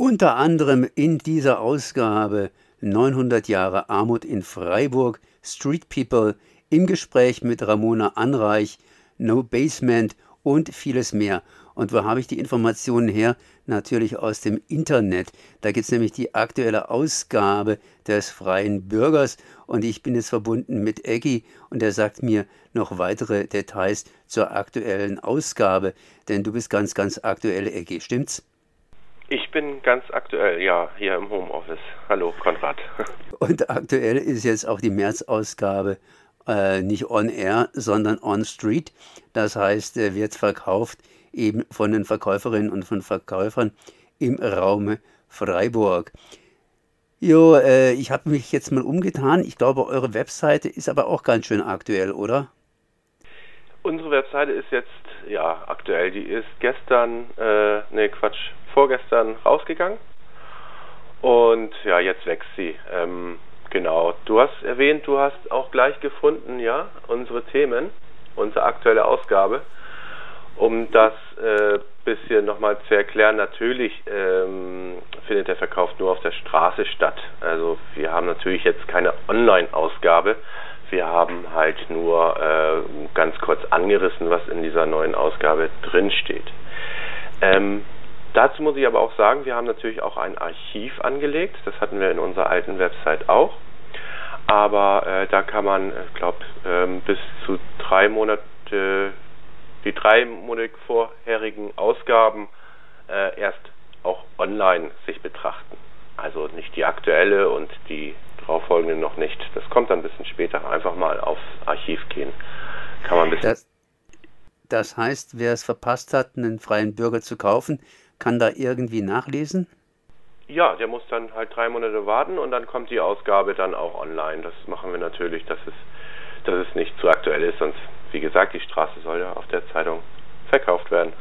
Unter anderem in dieser Ausgabe 900 Jahre Armut in Freiburg, Street People, im Gespräch mit Ramona Anreich, No Basement und vieles mehr. Und wo habe ich die Informationen her? Natürlich aus dem Internet. Da gibt es nämlich die aktuelle Ausgabe des Freien Bürgers und ich bin jetzt verbunden mit Eggy und er sagt mir noch weitere Details zur aktuellen Ausgabe, denn du bist ganz, ganz aktuell, Eggy, stimmt's? Ich bin ganz aktuell, ja, hier im Homeoffice. Hallo, Konrad. Und aktuell ist jetzt auch die März-Ausgabe äh, nicht on air, sondern on street. Das heißt, äh, wird verkauft eben von den Verkäuferinnen und von Verkäufern im Raum Freiburg. Jo, äh, ich habe mich jetzt mal umgetan. Ich glaube, eure Webseite ist aber auch ganz schön aktuell, oder? Unsere Webseite ist jetzt ja aktuell. Die ist gestern, äh, ne Quatsch, vorgestern rausgegangen. Und ja, jetzt wächst sie. Ähm, genau. Du hast erwähnt, du hast auch gleich gefunden, ja, unsere Themen, unsere aktuelle Ausgabe. Um das äh, bisschen nochmal zu erklären, natürlich ähm, findet der Verkauf nur auf der Straße statt. Also wir haben natürlich jetzt keine Online-Ausgabe. Wir haben halt nur äh, ganz kurz angerissen, was in dieser neuen Ausgabe drinsteht. Ähm, Dazu muss ich aber auch sagen, wir haben natürlich auch ein Archiv angelegt. Das hatten wir in unserer alten Website auch. Aber äh, da kann man, ich glaube, ähm, bis zu drei Monate, die drei Monate vorherigen Ausgaben äh, erst auch online sich betrachten. Also nicht die aktuelle und die darauffolgende noch nicht. Das kommt dann ein bisschen später. Einfach mal aufs Archiv gehen. Kann man ein bisschen. Das, das heißt, wer es verpasst hat, einen freien Bürger zu kaufen, kann da irgendwie nachlesen? Ja, der muss dann halt drei Monate warten und dann kommt die Ausgabe dann auch online. Das machen wir natürlich, dass es, dass es nicht zu aktuell ist. Sonst, wie gesagt, die Straße soll ja auf der Zeitung verkauft werden.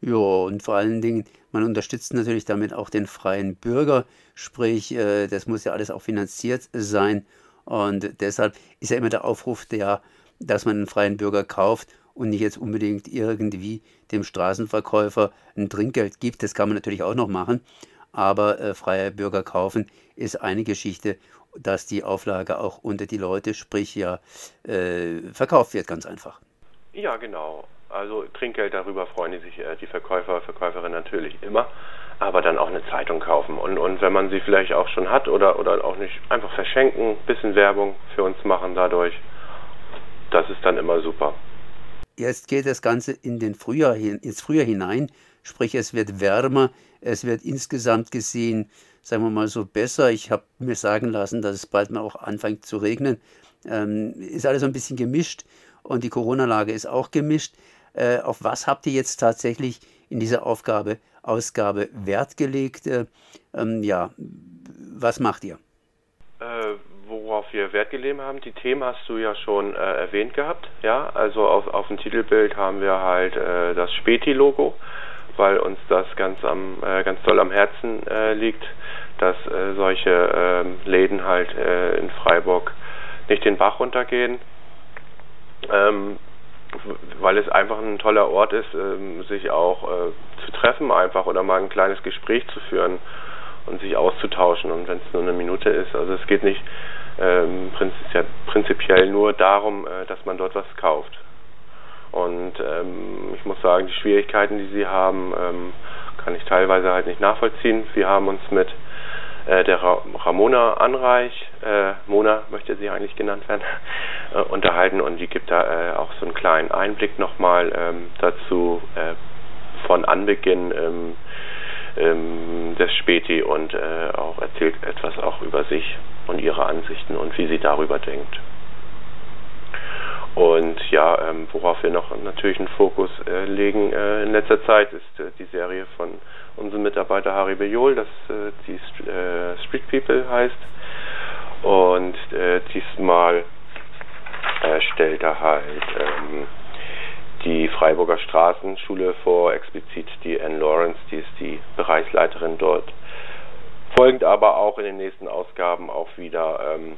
Ja, und vor allen Dingen, man unterstützt natürlich damit auch den freien Bürger, sprich, äh, das muss ja alles auch finanziert sein. Und deshalb ist ja immer der Aufruf, der, dass man einen freien Bürger kauft und nicht jetzt unbedingt irgendwie dem Straßenverkäufer ein Trinkgeld gibt. Das kann man natürlich auch noch machen. Aber äh, freie Bürger kaufen ist eine Geschichte, dass die Auflage auch unter die Leute, sprich ja, äh, verkauft wird, ganz einfach. Ja, genau. Also Trinkgeld, darüber freuen sich äh, die Verkäufer, Verkäuferinnen natürlich immer, aber dann auch eine Zeitung kaufen. Und, und wenn man sie vielleicht auch schon hat oder, oder auch nicht, einfach verschenken, bisschen Werbung für uns machen dadurch. Das ist dann immer super. Jetzt geht das Ganze in den Frühjahr, ins Frühjahr hinein, sprich es wird wärmer, es wird insgesamt gesehen, sagen wir mal so besser. Ich habe mir sagen lassen, dass es bald mal auch anfängt zu regnen. Ähm, ist alles so ein bisschen gemischt und die Corona-Lage ist auch gemischt. Äh, auf was habt ihr jetzt tatsächlich in dieser Aufgabe, Ausgabe Wert gelegt? Äh, ähm, ja, was macht ihr? Äh, worauf wir Wert gelegt haben, die Themen hast du ja schon äh, erwähnt gehabt. Ja, also auf, auf dem Titelbild haben wir halt äh, das Späti-Logo, weil uns das ganz am äh, ganz toll am Herzen liegt, dass solche äh, Läden halt in Freiburg nicht den Bach runtergehen. Ähm, weil es einfach ein toller Ort ist, ähm, sich auch äh, zu treffen einfach oder mal ein kleines Gespräch zu führen und sich auszutauschen und wenn es nur eine Minute ist. Also es geht nicht ähm, prinzipiell nur darum, äh, dass man dort was kauft. Und ähm, ich muss sagen, die Schwierigkeiten, die sie haben, kann ich teilweise halt nicht nachvollziehen. Wir haben uns mit der Ra Ramona Anreich, äh, Mona möchte sie eigentlich genannt werden, äh, unterhalten und die gibt da äh, auch so einen kleinen Einblick nochmal ähm, dazu äh, von Anbeginn ähm, ähm, des Späti und äh, auch erzählt etwas auch über sich und ihre Ansichten und wie sie darüber denkt. Und ja, ähm, worauf wir noch natürlich einen Fokus äh, legen äh, in letzter Zeit ist äh, die Serie von unserem Mitarbeiter Harry Bejol, das äh, die St äh, Street People heißt. Und äh, diesmal stellt er halt ähm, die Freiburger Straßenschule vor, explizit die Anne Lawrence, die ist die Bereichsleiterin dort. Folgend aber auch in den nächsten Ausgaben auch wieder ähm,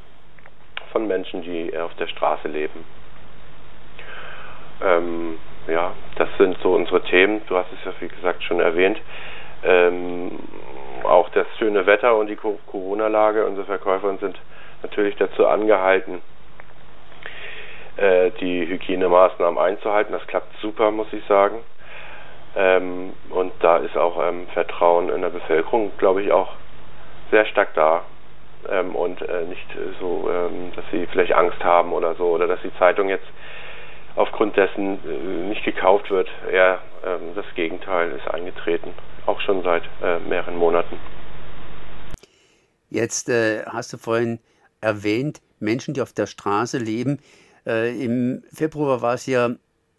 von Menschen, die auf der Straße leben. Ähm, ja, das sind so unsere Themen. Du hast es ja wie gesagt schon erwähnt. Ähm, schöne Wetter und die Corona-Lage. Unsere Verkäufer sind natürlich dazu angehalten, äh, die Hygienemaßnahmen einzuhalten. Das klappt super, muss ich sagen. Ähm, und da ist auch ähm, Vertrauen in der Bevölkerung, glaube ich, auch sehr stark da. Ähm, und äh, nicht so, ähm, dass sie vielleicht Angst haben oder so, oder dass die Zeitung jetzt aufgrund dessen äh, nicht gekauft wird. Eher ähm, das Gegenteil ist eingetreten, auch schon seit äh, mehreren Monaten. Jetzt äh, hast du vorhin erwähnt, Menschen, die auf der Straße leben. Äh, Im Februar war es ja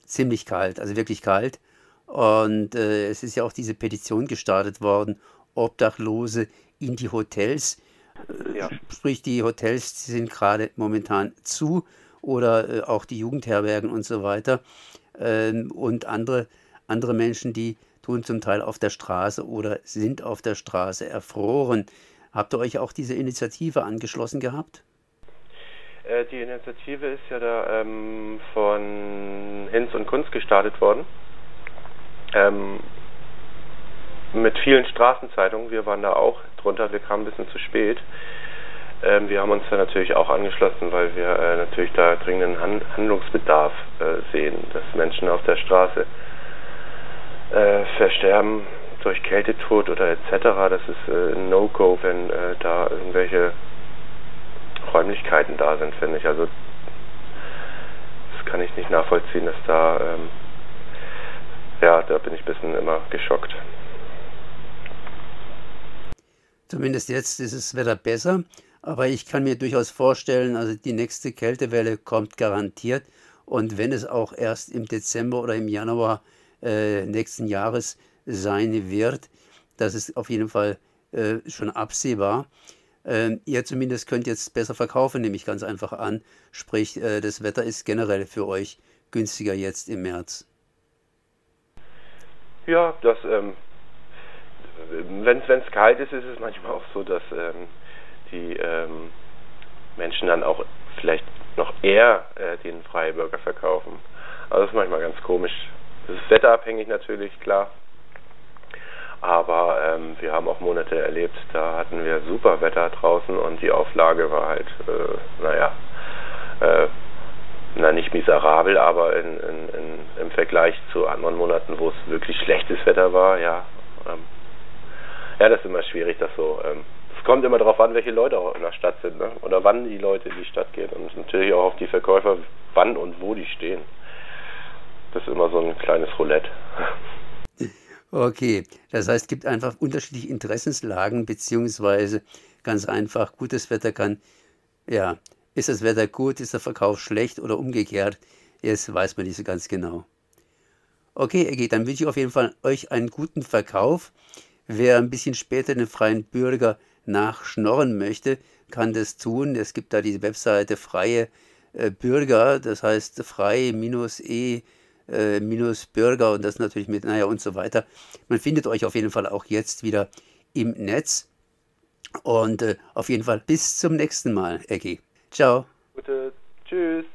ziemlich kalt, also wirklich kalt. Und äh, es ist ja auch diese Petition gestartet worden, Obdachlose in die Hotels. Äh, ja. Sprich, die Hotels sind gerade momentan zu oder äh, auch die Jugendherbergen und so weiter. Ähm, und andere, andere Menschen, die tun zum Teil auf der Straße oder sind auf der Straße erfroren. Habt ihr euch auch diese Initiative angeschlossen gehabt? Äh, die Initiative ist ja da ähm, von Hinz und Kunst gestartet worden. Ähm, mit vielen Straßenzeitungen. Wir waren da auch drunter. Wir kamen ein bisschen zu spät. Ähm, wir haben uns da natürlich auch angeschlossen, weil wir äh, natürlich da dringenden Han Handlungsbedarf äh, sehen, dass Menschen auf der Straße äh, versterben durch Kältetod oder etc. Das ist äh, ein No-Go, wenn äh, da irgendwelche Räumlichkeiten da sind, finde ich. Also das kann ich nicht nachvollziehen, dass da ähm, ja, da bin ich ein bisschen immer geschockt. Zumindest jetzt ist das Wetter besser, aber ich kann mir durchaus vorstellen, also die nächste Kältewelle kommt garantiert und wenn es auch erst im Dezember oder im Januar äh, nächsten Jahres sein wird, das ist auf jeden Fall äh, schon absehbar. Ähm, ihr zumindest könnt jetzt besser verkaufen, nehme ich ganz einfach an. Sprich, äh, das Wetter ist generell für euch günstiger jetzt im März. Ja, das, ähm, wenn es kalt ist, ist es manchmal auch so, dass ähm, die ähm, Menschen dann auch vielleicht noch eher äh, den Freiburger verkaufen. Also das ist manchmal ganz komisch. Das ist wetterabhängig natürlich, klar. Aber ähm, wir haben auch Monate erlebt, da hatten wir super Wetter draußen und die Auflage war halt, äh, naja, äh, na nicht miserabel, aber in, in, in, im Vergleich zu anderen Monaten, wo es wirklich schlechtes Wetter war, ja. Ähm, ja, das ist immer schwierig, das so. Ähm, kommt immer darauf an, welche Leute auch in der Stadt sind, ne? Oder wann die Leute in die Stadt gehen und natürlich auch auf die Verkäufer, wann und wo die stehen. Das ist immer so ein kleines Roulette. Okay, das heißt, es gibt einfach unterschiedliche Interessenslagen, beziehungsweise ganz einfach, gutes Wetter kann ja ist das Wetter gut, ist der Verkauf schlecht oder umgekehrt? Jetzt weiß man nicht so ganz genau. Okay, Eggy, dann wünsche ich auf jeden Fall euch einen guten Verkauf. Wer ein bisschen später den freien Bürger nachschnorren möchte, kann das tun. Es gibt da diese Webseite freie äh, Bürger, das heißt frei-e äh, und das natürlich mit, naja und so weiter. Man findet euch auf jeden Fall auch jetzt wieder im Netz. Und äh, auf jeden Fall bis zum nächsten Mal, Eggy. Ciao. Gute. Tschüss.